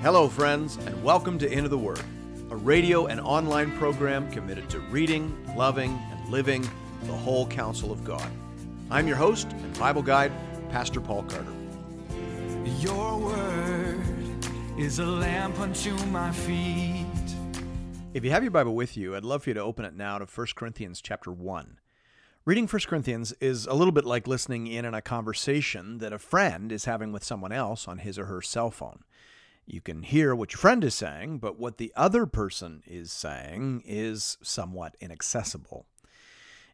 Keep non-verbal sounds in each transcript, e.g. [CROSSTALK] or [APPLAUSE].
Hello, friends, and welcome to Into the Word, a radio and online program committed to reading, loving, and living the whole counsel of God. I'm your host and Bible guide, Pastor Paul Carter. Your word is a lamp unto my feet. If you have your Bible with you, I'd love for you to open it now to 1 Corinthians chapter 1. Reading 1 Corinthians is a little bit like listening in on a conversation that a friend is having with someone else on his or her cell phone. You can hear what your friend is saying, but what the other person is saying is somewhat inaccessible.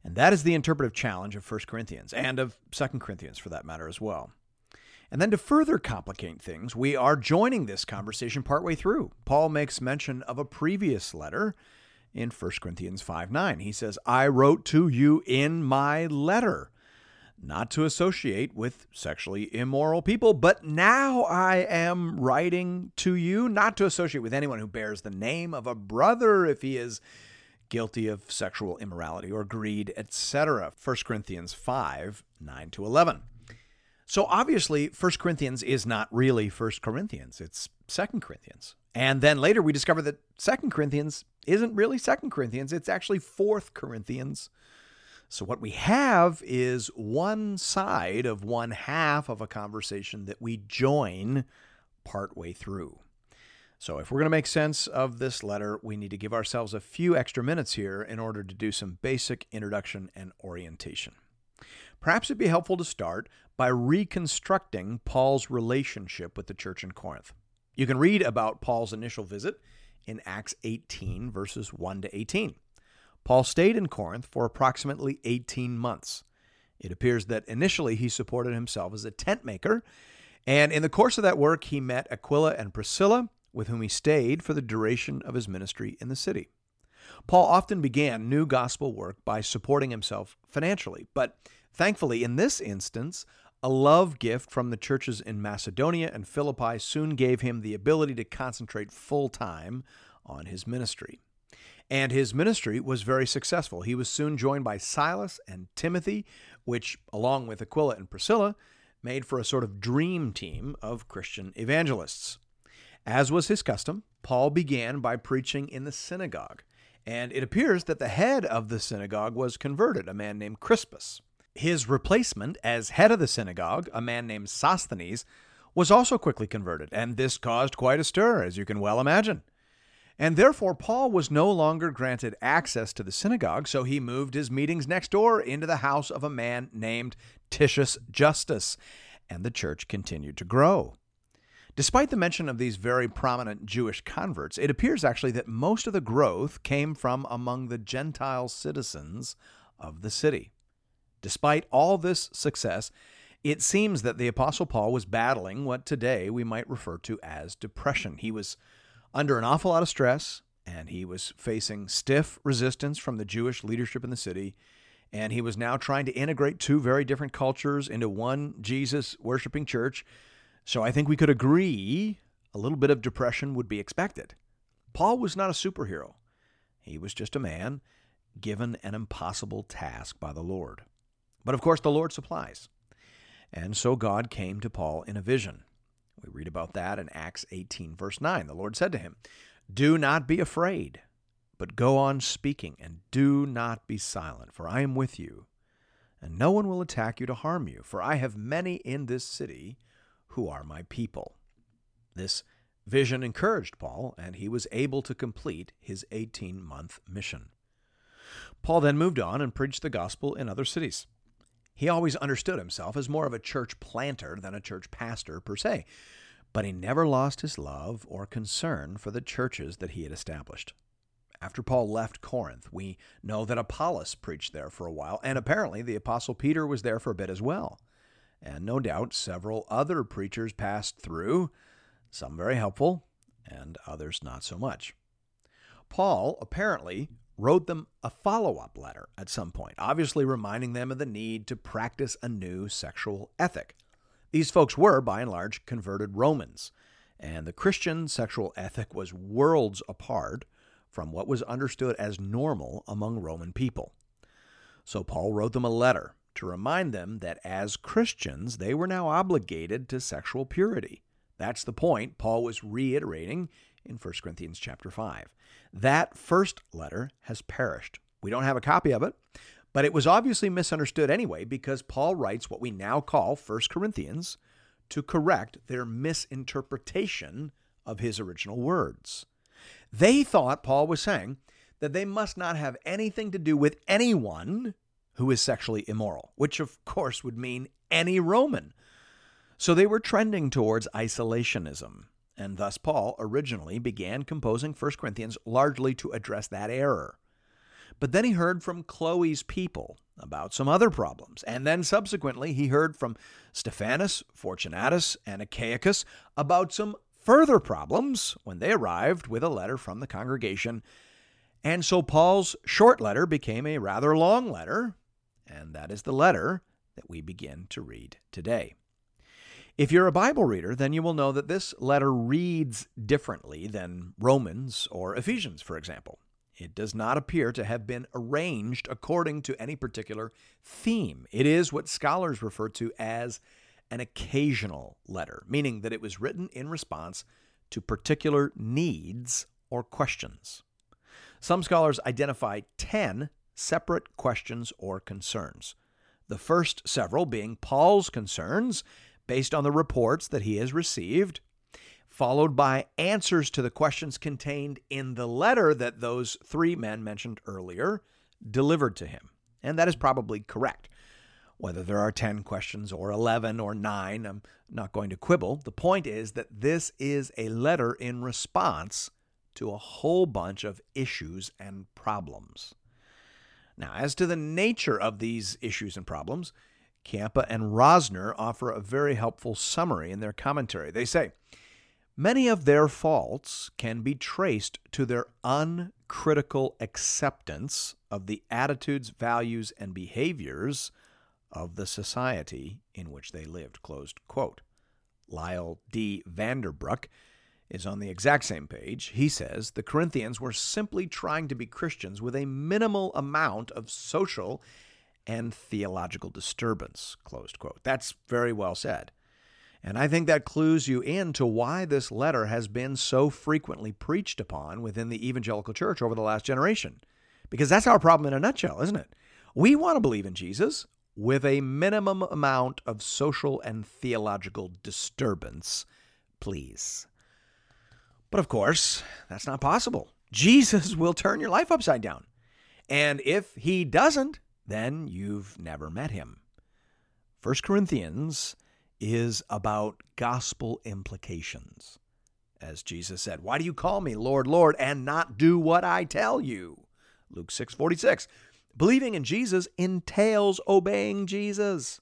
And that is the interpretive challenge of 1 Corinthians and of 2 Corinthians for that matter as well. And then to further complicate things, we are joining this conversation partway through. Paul makes mention of a previous letter in 1 Corinthians 5 9. He says, I wrote to you in my letter not to associate with sexually immoral people, but now I am writing to you not to associate with anyone who bears the name of a brother if he is guilty of sexual immorality or greed, etc. 1 Corinthians 5 9 to 11. So obviously, 1 Corinthians is not really 1 Corinthians, it's 2 Corinthians. And then later we discover that 2 Corinthians isn't really 2 Corinthians, it's actually 4th Corinthians. So what we have is one side of one half of a conversation that we join partway through. So if we're going to make sense of this letter, we need to give ourselves a few extra minutes here in order to do some basic introduction and orientation. Perhaps it'd be helpful to start by reconstructing Paul's relationship with the church in Corinth. You can read about Paul's initial visit in Acts 18, verses 1 to 18. Paul stayed in Corinth for approximately 18 months. It appears that initially he supported himself as a tent maker, and in the course of that work, he met Aquila and Priscilla, with whom he stayed for the duration of his ministry in the city. Paul often began new gospel work by supporting himself financially, but thankfully, in this instance, a love gift from the churches in Macedonia and Philippi soon gave him the ability to concentrate full time on his ministry. And his ministry was very successful. He was soon joined by Silas and Timothy, which, along with Aquila and Priscilla, made for a sort of dream team of Christian evangelists. As was his custom, Paul began by preaching in the synagogue, and it appears that the head of the synagogue was converted, a man named Crispus. His replacement as head of the synagogue, a man named Sosthenes, was also quickly converted, and this caused quite a stir, as you can well imagine. And therefore, Paul was no longer granted access to the synagogue, so he moved his meetings next door into the house of a man named Titius Justus, and the church continued to grow. Despite the mention of these very prominent Jewish converts, it appears actually that most of the growth came from among the Gentile citizens of the city. Despite all this success, it seems that the Apostle Paul was battling what today we might refer to as depression. He was under an awful lot of stress, and he was facing stiff resistance from the Jewish leadership in the city. And he was now trying to integrate two very different cultures into one Jesus worshiping church. So I think we could agree a little bit of depression would be expected. Paul was not a superhero, he was just a man given an impossible task by the Lord. But of course, the Lord supplies. And so God came to Paul in a vision. We read about that in Acts 18, verse 9. The Lord said to him, Do not be afraid, but go on speaking, and do not be silent, for I am with you, and no one will attack you to harm you, for I have many in this city who are my people. This vision encouraged Paul, and he was able to complete his 18 month mission. Paul then moved on and preached the gospel in other cities. He always understood himself as more of a church planter than a church pastor per se, but he never lost his love or concern for the churches that he had established. After Paul left Corinth, we know that Apollos preached there for a while, and apparently the Apostle Peter was there for a bit as well. And no doubt several other preachers passed through, some very helpful, and others not so much. Paul apparently wrote them a follow up letter at some point, obviously reminding them of the need to practice a new sexual ethic. These folks were, by and large, converted Romans, and the Christian sexual ethic was worlds apart from what was understood as normal among Roman people. So Paul wrote them a letter to remind them that as Christians, they were now obligated to sexual purity, That's the point Paul was reiterating in 1 Corinthians chapter 5. That first letter has perished. We don't have a copy of it, but it was obviously misunderstood anyway because Paul writes what we now call 1 Corinthians to correct their misinterpretation of his original words. They thought Paul was saying that they must not have anything to do with anyone who is sexually immoral, which of course would mean any Roman. So they were trending towards isolationism, and thus Paul originally began composing 1 Corinthians largely to address that error. But then he heard from Chloe's people about some other problems, and then subsequently he heard from Stephanas, Fortunatus, and Achaicus about some further problems when they arrived with a letter from the congregation. And so Paul's short letter became a rather long letter, and that is the letter that we begin to read today. If you're a Bible reader, then you will know that this letter reads differently than Romans or Ephesians, for example. It does not appear to have been arranged according to any particular theme. It is what scholars refer to as an occasional letter, meaning that it was written in response to particular needs or questions. Some scholars identify 10 separate questions or concerns. The first several being Paul's concerns based on the reports that he has received, followed by answers to the questions contained in the letter that those three men mentioned earlier delivered to him. And that is probably correct. Whether there are 10 questions or 11 or 9, I'm not going to quibble. The point is that this is a letter in response to a whole bunch of issues and problems. Now, as to the nature of these issues and problems, Ciampa and Rosner offer a very helpful summary in their commentary. They say, Many of their faults can be traced to their uncritical acceptance of the attitudes, values, and behaviors of the society in which they lived. Closed quote. Lyle D. Vander Broek is on the exact same page. He says the Corinthians were simply trying to be Christians with a minimal amount of social and theological disturbance. Closed quote. That's very well said. And I think that clues you in to why this letter has been so frequently preached upon within the evangelical church over the last generation. Because that's our problem in a nutshell, isn't it? We want to believe in Jesus with a minimum amount of social and theological disturbance, please. But of course, that's not possible. [LAUGHS] Jesus will turn your life upside down. And if he doesn't, then you've never met him. 1 Corinthians is about gospel implications. As Jesus said, Why do you call me Lord, Lord, and not do what I tell you? Luke 6 46. Believing in Jesus entails obeying Jesus.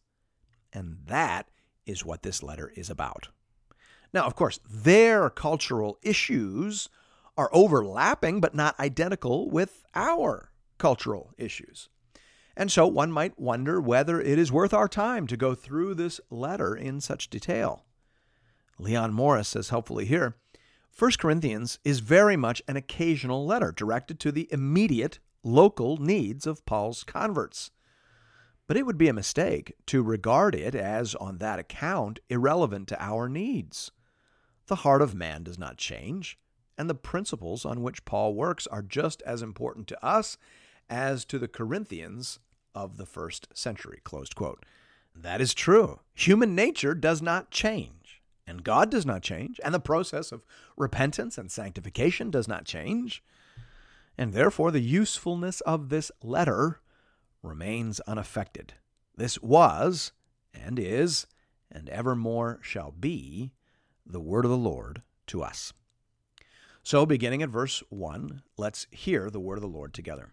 And that is what this letter is about. Now, of course, their cultural issues are overlapping but not identical with our cultural issues. And so one might wonder whether it is worth our time to go through this letter in such detail. Leon Morris says helpfully here 1 Corinthians is very much an occasional letter directed to the immediate local needs of Paul's converts. But it would be a mistake to regard it as, on that account, irrelevant to our needs. The heart of man does not change, and the principles on which Paul works are just as important to us as to the Corinthians of the first century. Closed quote. That is true. Human nature does not change, and God does not change, and the process of repentance and sanctification does not change. And therefore, the usefulness of this letter remains unaffected. This was, and is, and evermore shall be, the word of the Lord to us. So, beginning at verse 1, let's hear the word of the Lord together.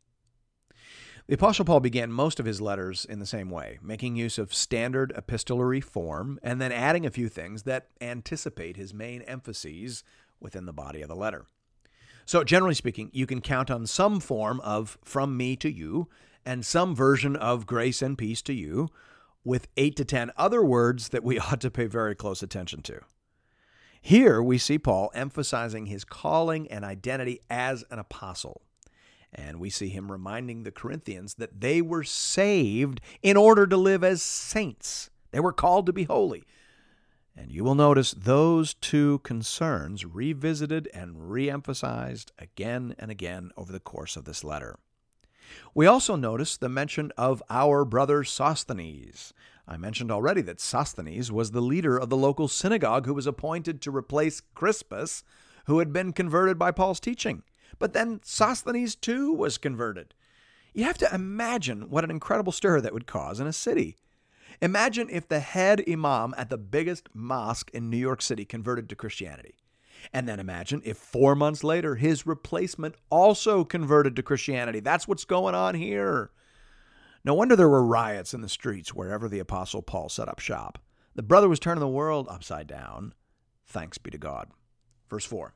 The Apostle Paul began most of his letters in the same way, making use of standard epistolary form and then adding a few things that anticipate his main emphases within the body of the letter. So, generally speaking, you can count on some form of from me to you and some version of grace and peace to you, with eight to ten other words that we [LAUGHS] ought to pay very close attention to. Here we see Paul emphasizing his calling and identity as an apostle. And we see him reminding the Corinthians that they were saved in order to live as saints. They were called to be holy. And you will notice those two concerns revisited and reemphasized again and again over the course of this letter. We also notice the mention of our brother Sosthenes. I mentioned already that Sosthenes was the leader of the local synagogue who was appointed to replace Crispus, who had been converted by Paul's teaching. But then Sosthenes too was converted. You have to imagine what an incredible stir that would cause in a city. Imagine if the head imam at the biggest mosque in New York City converted to Christianity. And then imagine if four months later his replacement also converted to Christianity. That's what's going on here. No wonder there were riots in the streets wherever the Apostle Paul set up shop. The brother was turning the world upside down. Thanks be to God. Verse 4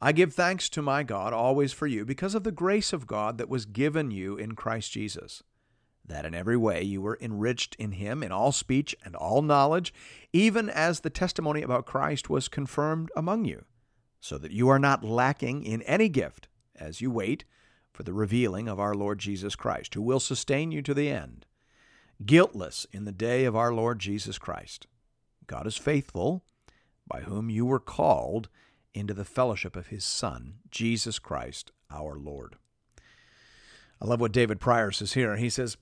I give thanks to my God always for you because of the grace of God that was given you in Christ Jesus that in every way you were enriched in him in all speech and all knowledge, even as the testimony about Christ was confirmed among you, so that you are not lacking in any gift as you wait for the revealing of our Lord Jesus Christ, who will sustain you to the end, guiltless in the day of our Lord Jesus Christ. God is faithful, by whom you were called into the fellowship of his Son, Jesus Christ our Lord. I love what David Prior says here. He says,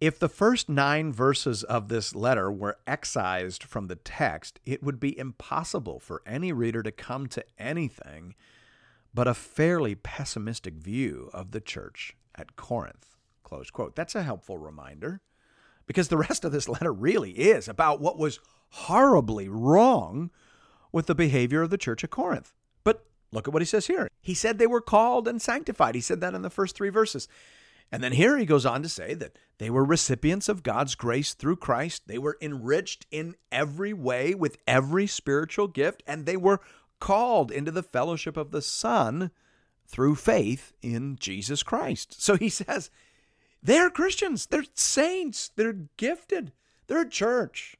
if the first nine verses of this letter were excised from the text, it would be impossible for any reader to come to anything but a fairly pessimistic view of the church at Corinth. Close quote. That's a helpful reminder because the rest of this letter really is about what was horribly wrong with the behavior of the church at Corinth. But look at what he says here. He said they were called and sanctified. He said that in the first three verses. And then here he goes on to say that they were recipients of God's grace through Christ. They were enriched in every way with every spiritual gift, and they were called into the fellowship of the Son through faith in Jesus Christ. So he says, they're Christians, they're saints, they're gifted, they're a church.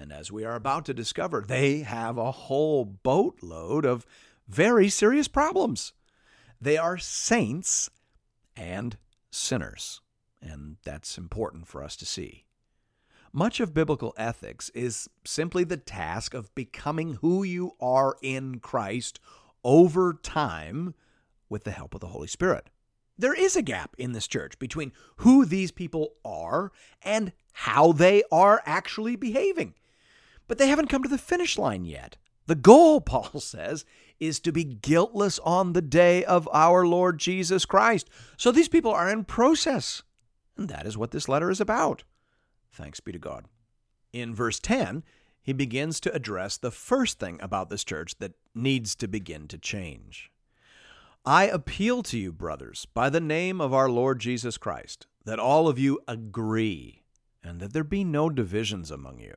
And as we are about to discover, they have a whole boatload of very serious problems. They are saints and sinners, and that's important for us to see. Much of biblical ethics is simply the task of becoming who you are in Christ over time with the help of the Holy Spirit. There is a gap in this church between who these people are and how they are actually behaving. But they haven't come to the finish line yet. The goal, [LAUGHS] Paul says, is to be guiltless on the day of our Lord Jesus Christ. So these people are in process. And that is what this letter is about. Thanks be to God. In verse 10, he begins to address the first thing about this church that needs to begin to change. I appeal to you, brothers, by the name of our Lord Jesus Christ, that all of you agree, and that there be no divisions among you,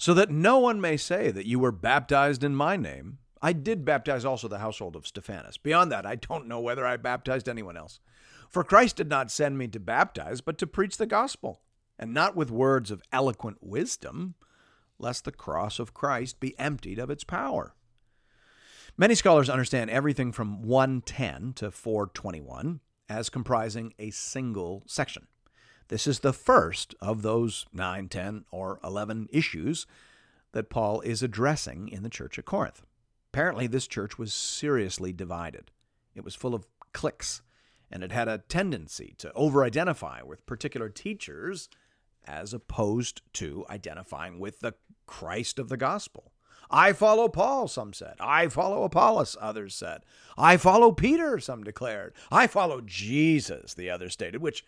so that no one may say that you were baptized in my name. I did baptize also the household of Stephanas. Beyond that, I don't know whether I baptized anyone else. For Christ did not send me to baptize, but to preach the gospel, and not with words of eloquent wisdom, lest the cross of Christ be emptied of its power. Many scholars understand everything from 110 to 421 as comprising a single section. This is the first of those 9, 10, or 11 issues that Paul is addressing in the church at Corinth. Apparently, this church was seriously divided. It was full of cliques, and it had a tendency to over identify with particular teachers as opposed to identifying with the Christ of the gospel. I follow Paul, some said. I follow Apollos, others said. I follow Peter, some declared. I follow Jesus, the others stated, which,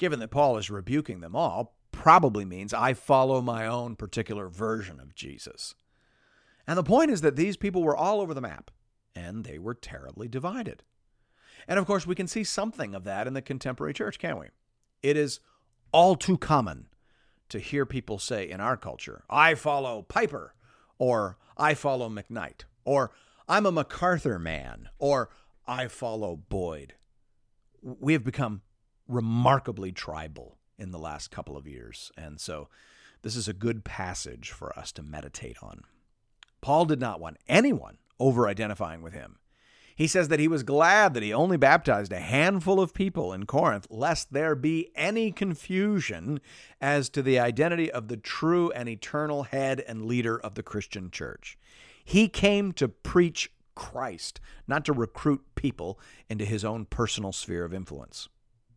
given that Paul is rebuking them all, probably means I follow my own particular version of Jesus. And the point is that these people were all over the map, and they were terribly divided. And of course, we can see something of that in the contemporary church, can't we? It is all too common to hear people say in our culture, I follow Piper, or I follow McKnight, or I'm a MacArthur man, or I follow Boyd. We have become remarkably tribal in the last couple of years, and so this is a good passage for us to meditate on. Paul did not want anyone over identifying with him. He says that he was glad that he only baptized a handful of people in Corinth, lest there be any confusion as to the identity of the true and eternal head and leader of the Christian church. He came to preach Christ, not to recruit people into his own personal sphere of influence.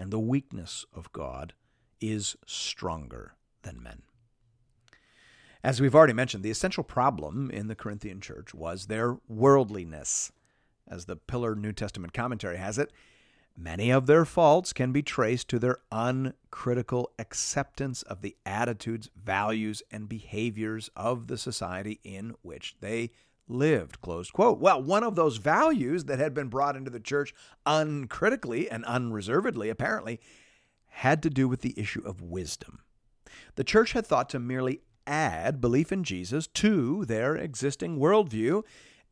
and the weakness of God is stronger than men. As we've already mentioned, the essential problem in the Corinthian church was their worldliness. As the Pillar New Testament commentary has it, many of their faults can be traced to their uncritical acceptance of the attitudes, values, and behaviors of the society in which they lived. Closed quote. Well, one of those values that had been brought into the church uncritically and unreservedly, apparently, had to do with the issue of wisdom. The church had thought to merely add belief in Jesus to their existing worldview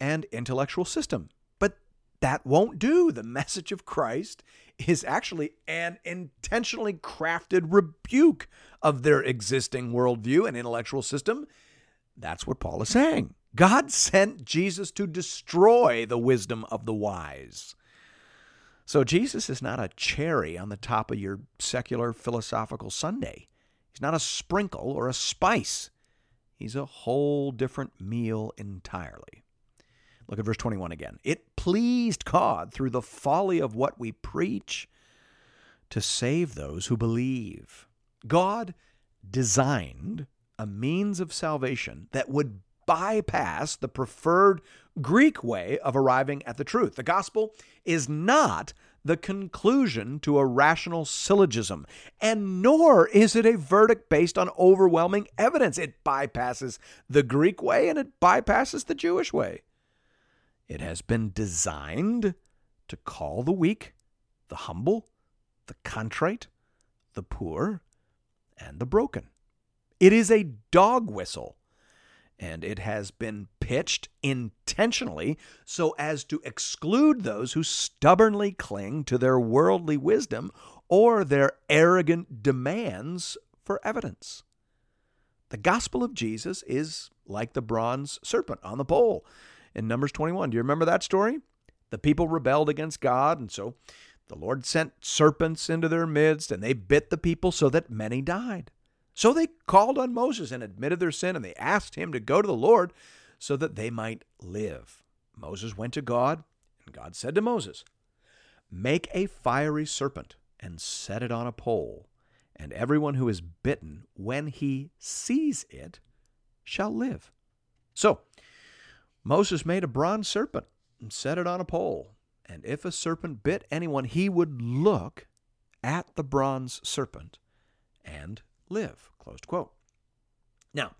and intellectual system. But that won't do. The message of Christ is actually an intentionally crafted rebuke of their existing worldview and intellectual system. That's what Paul is saying. God sent Jesus to destroy the wisdom of the wise. So Jesus is not a cherry on the top of your secular philosophical sundae. He's not a sprinkle or a spice. He's a whole different meal entirely. Look at verse 21 again. It pleased God through the folly of what we preach to save those who believe. God designed a means of salvation that would bypass the preferred Greek way of arriving at the truth. The gospel is not the conclusion to a rational syllogism, and nor is it a verdict based on overwhelming evidence. It bypasses the Greek way and it bypasses the Jewish way. It has been designed to call the weak, the humble, the contrite, the poor, and the broken. It is a dog whistle, and it has been pitched intentionally so as to exclude those who stubbornly cling to their worldly wisdom or their arrogant demands for evidence. The gospel of Jesus is like the bronze serpent on the pole in Numbers 21. Do you remember that story? The people rebelled against God, and so the Lord sent serpents into their midst, and they bit the people so that many died. So they called on Moses and admitted their sin, and they asked him to go to the Lord so that they might live. Moses went to God, and God said to Moses, Make a fiery serpent and set it on a pole, and everyone who is bitten, when he sees it, shall live. So, Moses made a bronze serpent and set it on a pole. And if a serpent bit anyone, he would look at the bronze serpent and live. Closed quote. Now,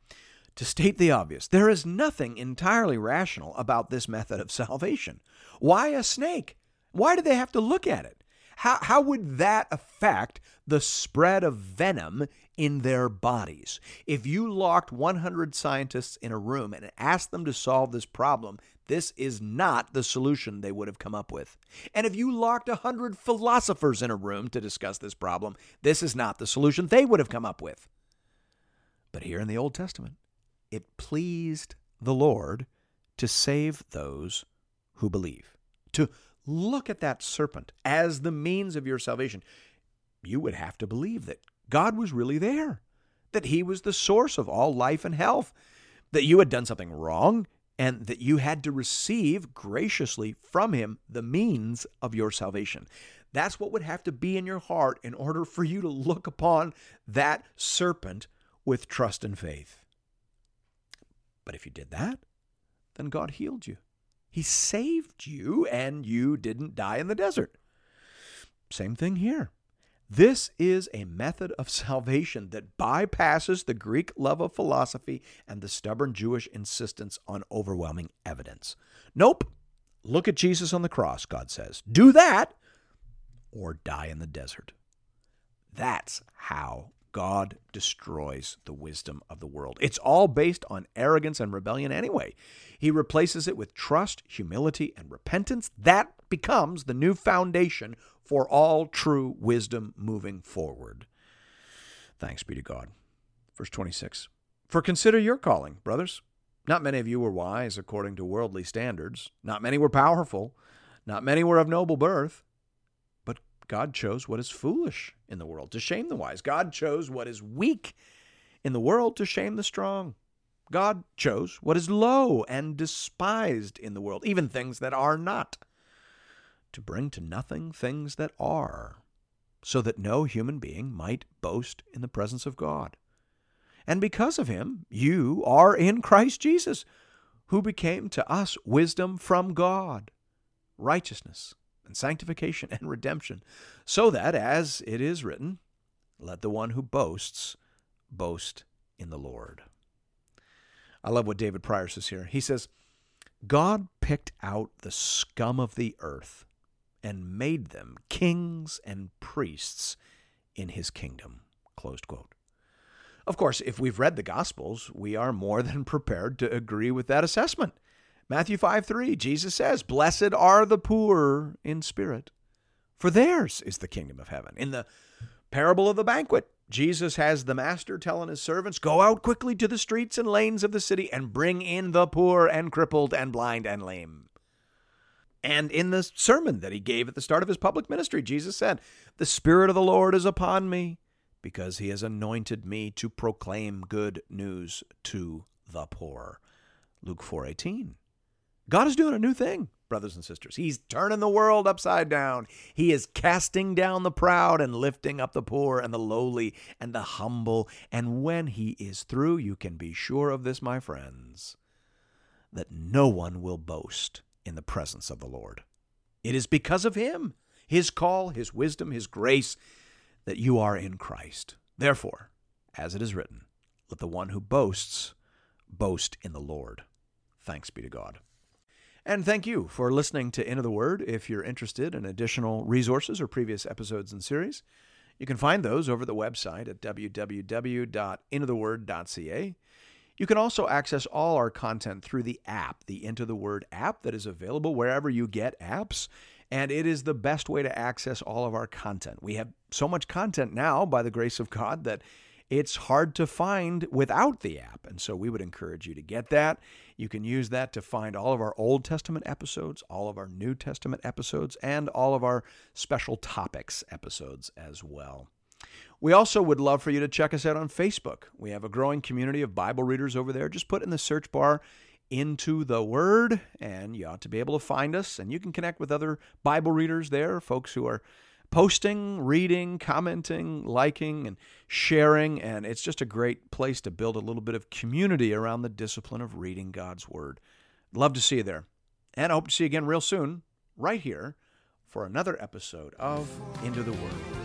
To state the obvious, there is nothing entirely rational about this method of salvation. Why a snake? Why do they have to look at it? How, how would that affect the spread of venom in their bodies? If you locked 100 scientists in a room and asked them to solve this problem, this is not the solution they would have come up with. And if you locked 100 philosophers in a room to discuss this problem, this is not the solution they would have come up with. But here in the Old Testament, it pleased the Lord to save those who believe, to look at that serpent as the means of your salvation. You would have to believe that God was really there, that He was the source of all life and health, that you had done something wrong, and that you had to receive graciously from Him the means of your salvation. That's what would have to be in your heart in order for you to look upon that serpent with trust and faith. But if you did that, then God healed you. He saved you, and you didn't die in the desert. Same thing here. This is a method of [LAUGHS] salvation that bypasses the Greek love of philosophy and the stubborn Jewish insistence on overwhelming evidence. Nope. Look at Jesus on the cross, God says. Do that or die in the desert. That's how God destroys the wisdom of the world. It's all based on arrogance and rebellion anyway. He replaces it with trust, humility, and repentance. That becomes the new foundation for all true wisdom moving forward. Thanks be to God. Verse 26 For consider your calling, brothers. Not many of you were wise according to worldly standards, not many were powerful, not many were of noble birth. But God chose what is foolish in the world to shame the wise. God chose what is weak in the world to shame the strong. God chose what is low and despised in the world, even things that are not, to bring to nothing things that are, so that no human being might boast in the presence of God. And because of him, you are in Christ Jesus, who became to us wisdom from God, righteousness, and sanctification [LAUGHS] and redemption, so that, as it is written, let the one who boasts boast in the Lord. I love what David Prior says here. He says, God picked out the scum of the earth and made them kings and priests in his kingdom. Of course, if we've read the Gospels, we are more [LAUGHS] than prepared to agree with that assessment. Matthew 5 3, Jesus says, Blessed are the poor in spirit, for theirs is the kingdom of heaven. In the parable of the banquet, Jesus has the master telling his servants, Go out quickly to the streets and lanes of the city and bring in the poor and crippled and blind and lame. And in the sermon that he gave at the start of his public ministry, Jesus said, The Spirit of the Lord is upon me because he has anointed me to proclaim good news to the poor. Luke 4:18. God is doing a new thing, brothers and sisters. He's turning the world upside down. He is casting down the proud and lifting up the poor and the lowly and the humble. And when he is through, you can be sure of this, my friends, that no one will boast in the presence of the Lord. It is because of him, his call, his wisdom, his grace, that you are in Christ. Therefore, as it is written, let the one who boasts boast in the Lord. Thanks be to God. And thank you for listening to Into the Word. If you're interested in additional resources or previous episodes and series, you can find those over the website at www.intotheword.ca. You can also access all our content through the app, the Into the Word app that is available wherever you get apps. And it is the best way to access all of our content. We have so much content now, by the grace of God, that it's hard to find without the app. And so we would encourage you to get that. You can use that to find all of our Old Testament episodes, all of our New Testament episodes, and all of our special topics episodes as well. We also would love for you to check us out on Facebook. We have a growing community of Bible readers over there. Just put in the search bar into the Word, and you ought to be able to find us. And you can connect with other Bible readers there, folks who are posting, reading, commenting, liking, and sharing. And it's just a great place to build a little bit of community around the discipline of reading God's Word. Love to see you there. And I hope to see you again real soon, right here, for another episode of Into the Word.